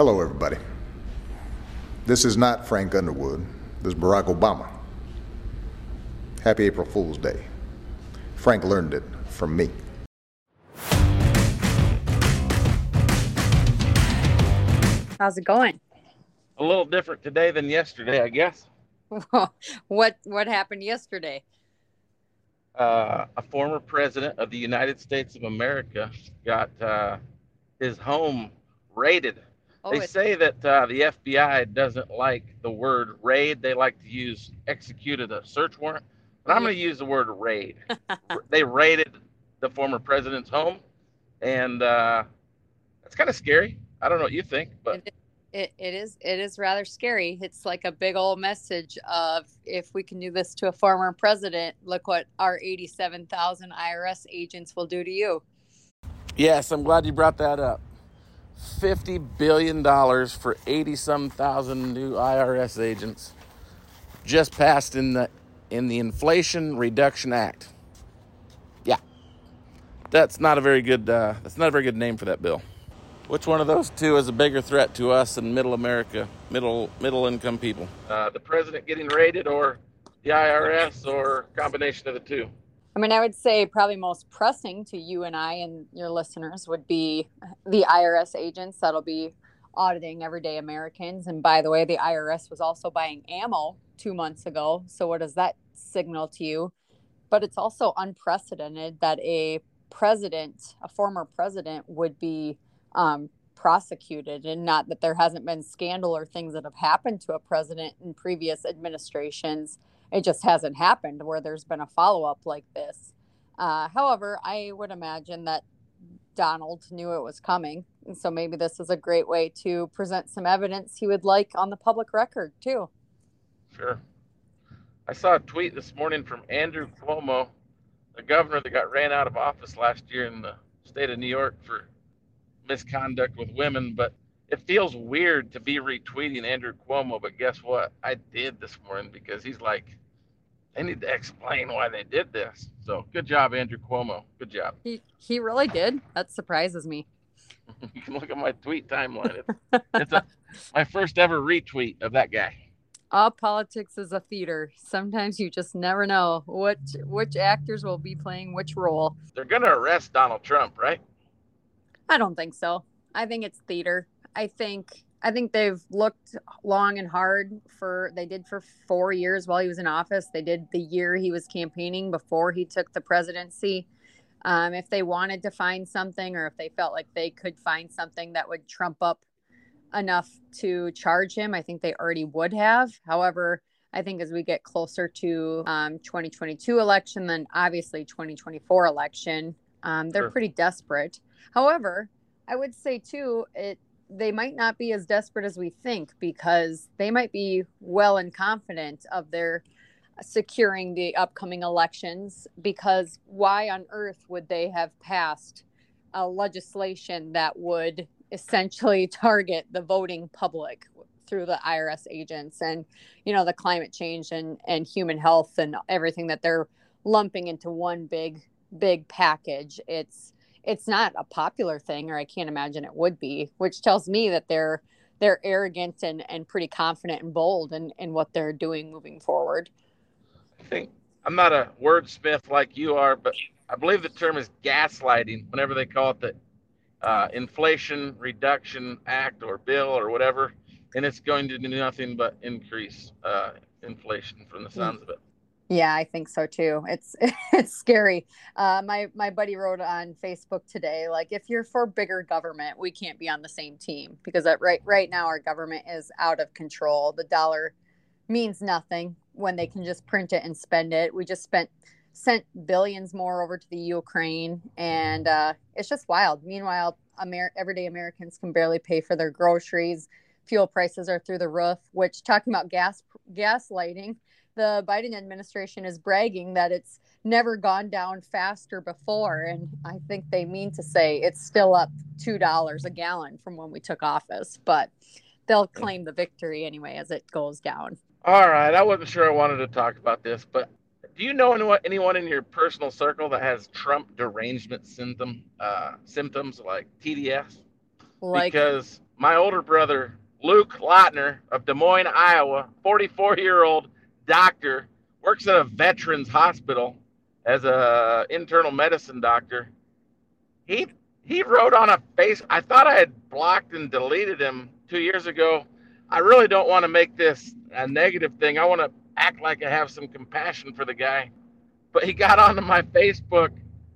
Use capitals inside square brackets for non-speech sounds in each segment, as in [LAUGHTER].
Hello, everybody. This is not Frank Underwood. This is Barack Obama. Happy April Fool's Day. Frank learned it from me. How's it going? A little different today than yesterday, I guess. [LAUGHS] what what happened yesterday? Uh, a former president of the United States of America got uh, his home raided. Oh, they say that uh, the FBI doesn't like the word raid. They like to use executed a search warrant. But I'm going to use the word raid. [LAUGHS] They raided the former president's home, and uh, that's kind of scary. I don't know what you think, but it, it, it is it is rather scary. It's like a big old message of if we can do this to a former president, look what our 87,000 IRS agents will do to you. Yes, I'm glad you brought that up. Fifty billion dollars for eighty some thousand new IRS agents just passed in the in the Inflation Reduction Act. Yeah, that's not a very good uh, that's not a very good name for that bill. Which one of those two is a bigger threat to us and middle America, middle middle income people? Uh, the president getting raided, or the IRS, or combination of the two? I mean, I would say probably most pressing to you and I and your listeners would be the IRS agents that'll be auditing everyday Americans. And by the way, the IRS was also buying ammo two months ago. So, what does that signal to you? But it's also unprecedented that a president, a former president, would be um, prosecuted, and not that there hasn't been scandal or things that have happened to a president in previous administrations it just hasn't happened where there's been a follow up like this. Uh, however, I would imagine that Donald knew it was coming. And so maybe this is a great way to present some evidence he would like on the public record, too. Sure. I saw a tweet this morning from Andrew Cuomo, the governor that got ran out of office last year in the state of New York for misconduct with women. But it feels weird to be retweeting Andrew Cuomo. But guess what? I did this morning because he's like, they need to explain why they did this. So good job, Andrew Cuomo. Good job. He, he really did. That surprises me. [LAUGHS] You can look at my tweet timeline. It's, it's a, [LAUGHS] my first ever retweet of that guy. All politics is a theater. Sometimes you just never know which which actors will be playing which role. They're to arrest Donald Trump, right? I don't think so. I think it's theater. I think I think they've looked long and hard for they did for 4 years while he was in office. They did the year he was campaigning before he took the presidency. Um, if they wanted to find something or if they felt like they could find something that would trump up enough to charge him, I think they already would have. However, I think as we get closer to um, 2022 election, then obviously 2024 election, um, they're Sure. pretty desperate. However, I would say too, it they might not be as desperate as we think because they might be well and confident of their securing the upcoming elections. Because why on earth would they have passed a legislation that would essentially [LAUGHS] target the voting public through the IRS agents and you know the climate change and and human health and everything that they're lumping into one big big package it's it's not a popular thing or i can't imagine it would be which tells me that they're they're arrogant and and pretty confident and bold in in what they're doing moving forward I think I'm not a wordsmith like you are, but I believe the term is gaslighting whenever they call it the uh, Inflation Reduction Act or bill or whatever, and it's going to do nothing but increase uh, inflation from the sounds of it. Yeah, I think so too. It's [LAUGHS] it's scary. Uh, my my buddy wrote on Facebook today, like if you're for bigger government, we can't be on the same team because right right now our government is out of control. The dollar means nothing when they can just print it and spend it. We just spent sent billions more over to the Ukraine, and uh, it's just wild. Meanwhile, Amer- everyday Americans can barely pay for their groceries. Fuel prices are through the roof. Which talking about gas gaslighting the Biden administration is bragging that it's never gone down faster before. And I think they mean to say it's still up $2 a gallon from when we took office, but they'll claim the victory anyway as it goes down. All right, I wasn't sure I wanted to talk about this, but do you know anyone, anyone in your personal circle that has Trump derangement symptom uh, symptoms like TDS? Like, because my older brother, Luke Lautner of Des Moines, Iowa, 44 year old doctor, works at a veterans hospital as a internal medicine doctor. He he wrote on a face. I thought I had blocked and deleted him two years ago. I really don't want to make this a negative thing. I want to act like I have some compassion for the guy. But he got onto my Facebook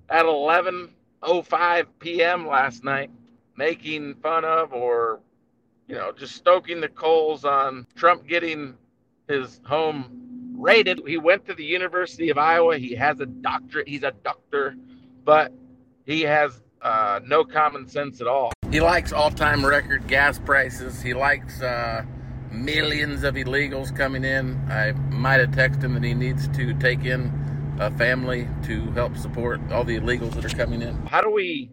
at 11:05 p.m. last night, making fun of or, you know, just stoking the coals on Trump getting his home raided. He went to the University of Iowa. He has a doctorate. He's a doctor, but he has uh, no common sense at all. He likes all-time record gas prices. He likes uh, millions of illegals coming in. I might have texted him that he needs to take in a family to help support all the illegals that are coming in. How do we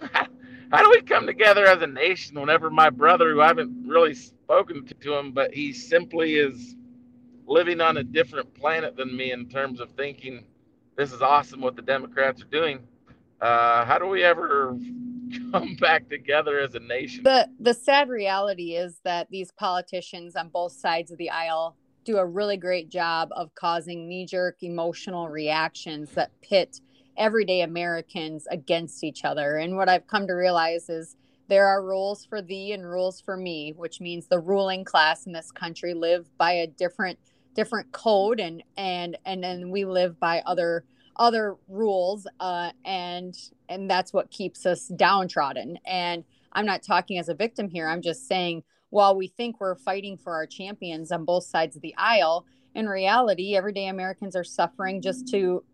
[LAUGHS] how do we come together as a nation whenever my brother, who I haven't really spoken to him, but he simply is living on a different planet than me in terms of thinking this is awesome what the Democrats are doing. Uh, how do we ever [LAUGHS] come back together as a nation? The the sad reality is that these politicians on both sides of the aisle do a really great job of causing knee jerk emotional reactions that pit everyday Americans against each other. And what I've come to realize is there are rules for thee and rules for me, which means the ruling class in this country live by a different different code and and and then we live by other other rules uh, and and that's what keeps us downtrodden. And i'm not talking as a victim here. I'm just saying while we think we're fighting for our champions on both sides of the aisle in reality everyday americans are suffering just to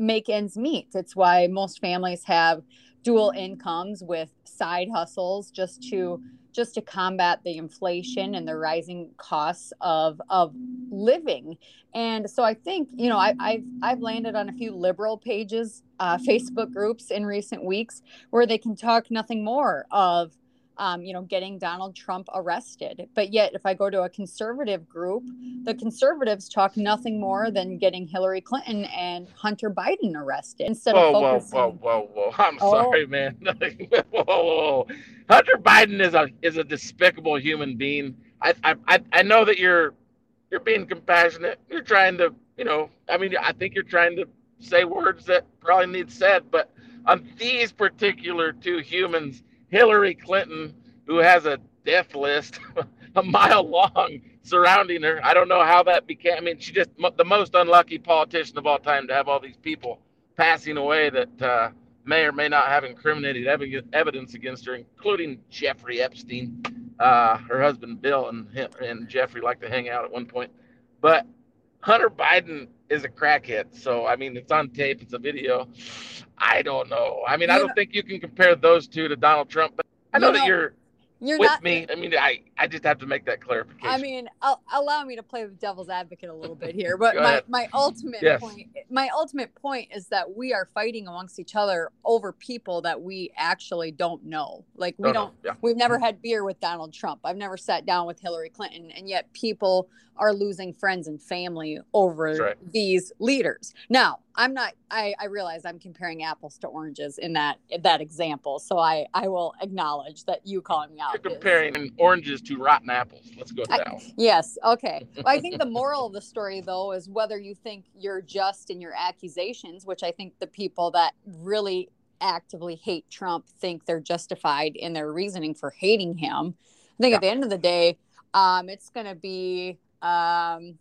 make ends meet. It's why most families have dual incomes with side hustles just to just to combat the inflation and the rising costs of of living. And so I think you know I, have I've landed on a few liberal pages, uh, Facebook groups in recent weeks where they can talk nothing more of um, you know, getting Donald Trump arrested. But yet, if I go to a conservative group, the conservatives talk nothing more than getting Hillary Clinton and Hunter Biden arrested instead whoa, of focusing. Whoa, whoa, whoa, whoa! I'm oh. sorry, man. [LAUGHS] whoa, whoa, whoa! Hunter Biden is a is a despicable human being. I I I know that you're you're being compassionate. You're trying to, you know, I mean, I think you're trying to say words that probably need said, but on these particular two humans Hillary Clinton, who has a death list [LAUGHS] a mile long surrounding her. I don't know how that became. I mean, she just the most unlucky politician of all time to have all these people passing away that uh, may or may not have incriminated evidence against her, including Jeffrey Epstein. Uh, her husband Bill and him and Jeffrey like to hang out at one point, but Hunter Biden is a crackhead. So I mean, it's on tape, it's a video. I don't know. I mean, you I don't know, think you can compare those two to Donald Trump, but I know, know that you're you're with not, me. I mean, I, I just have to make that clarification. I mean, I'll, allow me to play the devil's advocate a little bit here, [LAUGHS] but my, my ultimate yes. point my ultimate point is that we are fighting amongst each other over people that we actually don't know. Like we oh, don't yeah. we've never had beer with Donald Trump. I've never sat down with Hillary Clinton, and yet people are losing friends and family over right. these leaders. Now, I'm not I, I realize I'm comparing apples to oranges in that in that example. So I I will acknowledge that you calling me out. You're comparing is, oranges to rotten apples. Let's go I, Yes, okay. well, I think the moral of the story though is whether you think you're just in your accusations, which I think the people that really actively hate Trump think they're justified in their reasoning for hating him. I think yeah. at the end of the day, um, it's going to be um,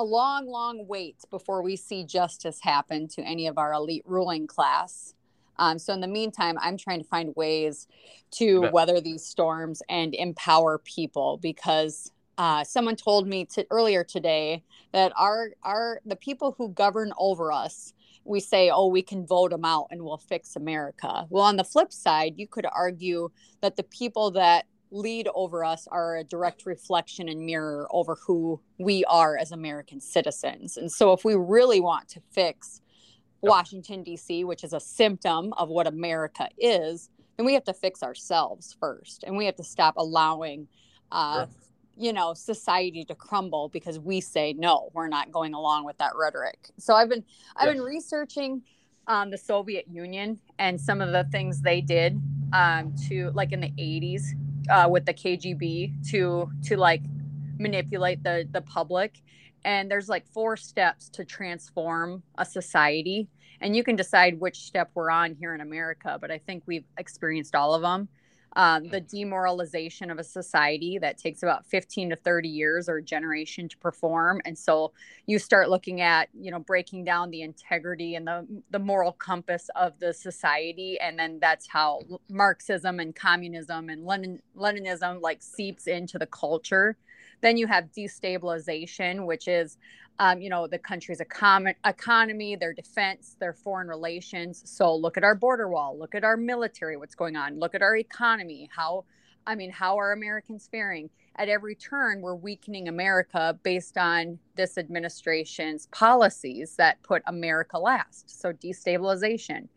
a long, long wait before we see justice happen to any of our elite ruling class. Um, so, in the meantime, I'm trying to find ways to weather these storms and empower people because uh, someone told me to, earlier today that our our the people who govern over us we say oh we can vote them out and we'll fix america well on the flip side you could argue that the people that lead over us are a direct reflection and mirror over who we are as American citizens. And so, if we really want to fix Washington, D.C., which is a symptom of what America is, then we have to fix ourselves first. And we have to stop allowing, uh, sure. you know, society to crumble because we say, no, we're not going along with that rhetoric. So, I've been, I've yes. been researching um, the Soviet Union and some of the things they did um, to, like in the 80s uh, with the KGB to to like manipulate the the public. And there's like four steps to transform a society, and you can decide which step we're on here in America. But I think we've experienced all of them um, the demoralization of a society that takes about 15 to 30 years or a generation to perform. And so you start looking at you know breaking down the integrity and the the moral compass of the society. And then that's how marxism and communism and Lenin, leninism like seeps into the culture then you have destabilization which is um, you know, the country's econ- economy, their defense, their foreign relations. So look at our border wall, look at our military, what's going on, look at our economy. How, I mean, how are Americans faring? At every turn, we're weakening America based on this administration's policies that put America last. So destabilization.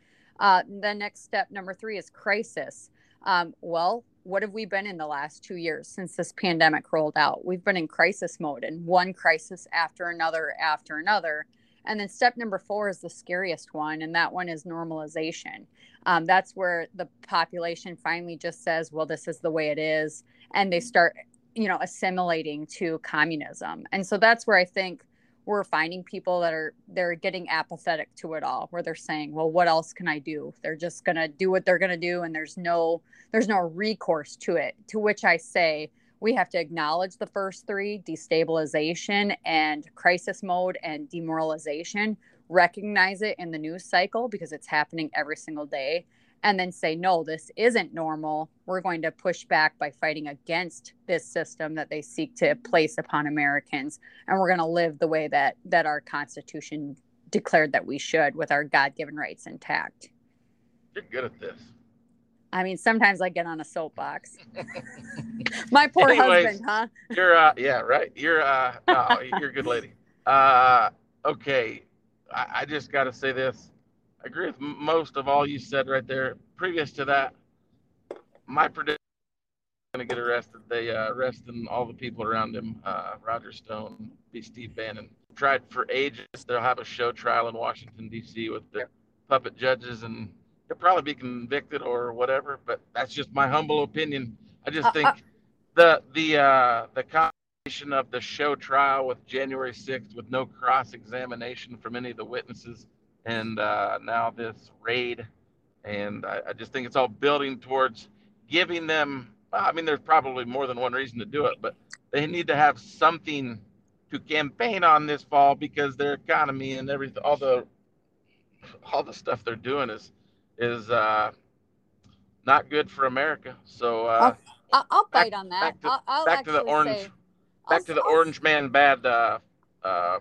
Uh, the next step, number three, is crisis. Um, well, what have we been in the last two years since this pandemic rolled out? We've been in crisis mode and one crisis after another after another. And then step number four is the scariest one, and that one is normalization. Um, that's where the population finally just says, well, this is the way it is. And they start, you know, assimilating to communism. And so that's where I think we're finding people that are they're getting apathetic to it all where they're saying well what else can i do? They're just going to do what they're going to do and there's no there's no recourse to it. To which i say we have to acknowledge the first three destabilization and crisis mode and demoralization. Recognize it in the news cycle because it's happening every single day and then say, no, this isn't normal. We're going to push back by fighting against this system that they seek to place upon Americans. And we're going to live the way that, that our Constitution declared that we should with our God given rights intact. You're good at this. I mean, sometimes I get on a soapbox. [LAUGHS] My poor Anyways, husband, huh? You're, uh, yeah, right. You're, uh, no, you're a good lady. Uh, okay. I, I just got to say this I agree with most of all you said right there. Previous to that, my prediction going to get arrested. They uh, arresting all the people around him. Uh, Roger Stone, be Steve Bannon. Tried for ages. They'll have a show trial in Washington D.C. with the puppet judges, and he'll probably be convicted or whatever. But that's just my humble opinion. I just uh, think uh, the the uh, the combination of the show trial with January 6th with no cross examination from any of the witnesses and uh, now this raid. And I, I, just think it's all building towards giving them. Well, I mean, there's probably more than one reason to do it, but they need to have something to campaign on this fall because their economy and everything, all the all the stuff they're doing is is uh, not good for America. So uh, I'll, I'll bite on that. Back to, I'll, I'll back to the orange. Say, back to the orange man bad uh, uh,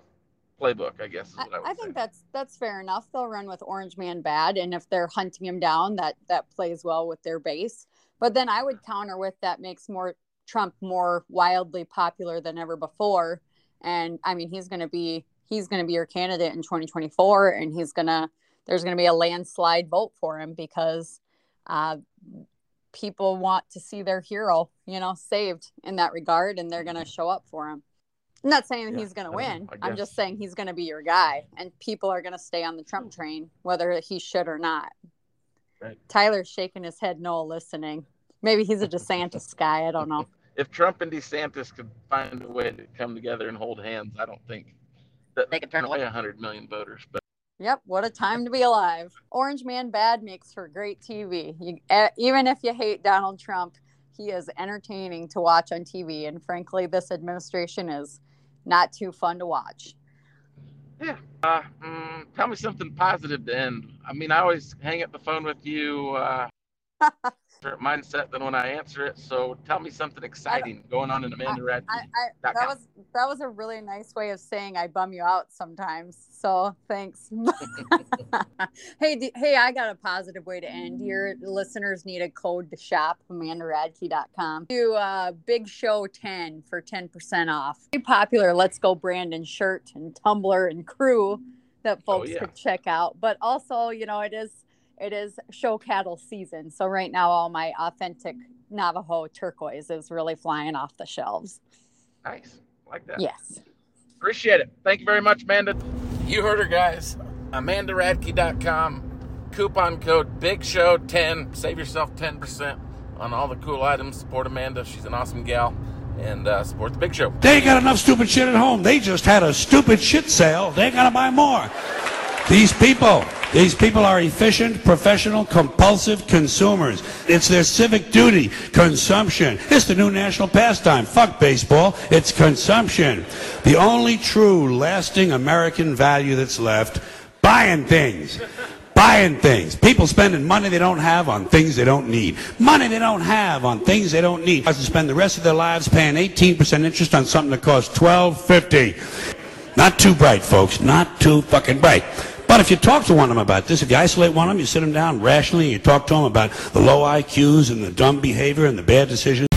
playbook, I guess. I, I, I, think that's that's fair enough. They'll run with Orange Man bad, and if they're hunting him down, that that plays well with their base. But then I would counter with that makes more Trump more wildly popular than ever before. And I mean, he's going to be he's going to be your candidate in 2024, and he's going to there's going to be a landslide vote for him because uh, people want to see their hero, you know, saved in that regard, and they're going to show up for him. I'm not saying yeah, he's going to win. I'm just saying he's going to be your guy, and people are going to stay on the Trump hmm. train, whether he should or not. Right. Tyler's shaking his head, no, listening. Maybe he's a [LAUGHS] DeSantis guy. I don't know. If Trump and DeSantis could find a way to come together and hold hands, I don't think that they could turn away 100 million voters. But Yep, what a time to be alive. Orange Man Bad makes for great TV. You, even if you hate Donald Trump, he is entertaining to watch on TV. And frankly, this administration is not too fun to watch. Yeah. Uh, mm, tell me something positive to end. I mean, I always hang up the phone with you. Uh, [LAUGHS] mindset than when I answer it. So tell me something exciting going on in Amanda I, that was that was a really nice way of saying I bum you out sometimes. So thanks. [LAUGHS] hey, hey, I got a positive way to end. Your listeners need a code to shop amandaradke.com. Do uh, Big Show 10 for 10% off. Very popular Let's Go Brandon shirt and tumbler and crew that oh, folks oh, yeah. could check out. But also, you know, it is it is show cattle season. So right now, all my authentic Navajo turquoise is really flying off the shelves. Nice, like that. Yes. Appreciate it. Thank you very much, Amanda. You heard her, guys. AmandaRadke.com. Coupon code Big Show 10. Save yourself 10% on all the cool items. Support Amanda. She's an awesome gal. And uh, support the big show. They ain't got enough stupid shit at home. They just had a stupid shit sale. They ain't gonna buy more. These people, these people are efficient, professional, compulsive consumers. It's their civic duty. Consumption. It's the new national pastime. Fuck baseball. It's consumption. The only true, lasting American value that's left, buying things. Buying things. People spending money they don't have on things they don't need. Money they don't have on things they don't need. Has To spend the rest of their lives paying 18% interest on something that costs 12.50. Not too bright, folks. Not too fucking bright. But if you talk to one of them about this, if you isolate one of them, you sit them down rationally, and you talk to them about the low IQs and the dumb behavior and the bad decisions.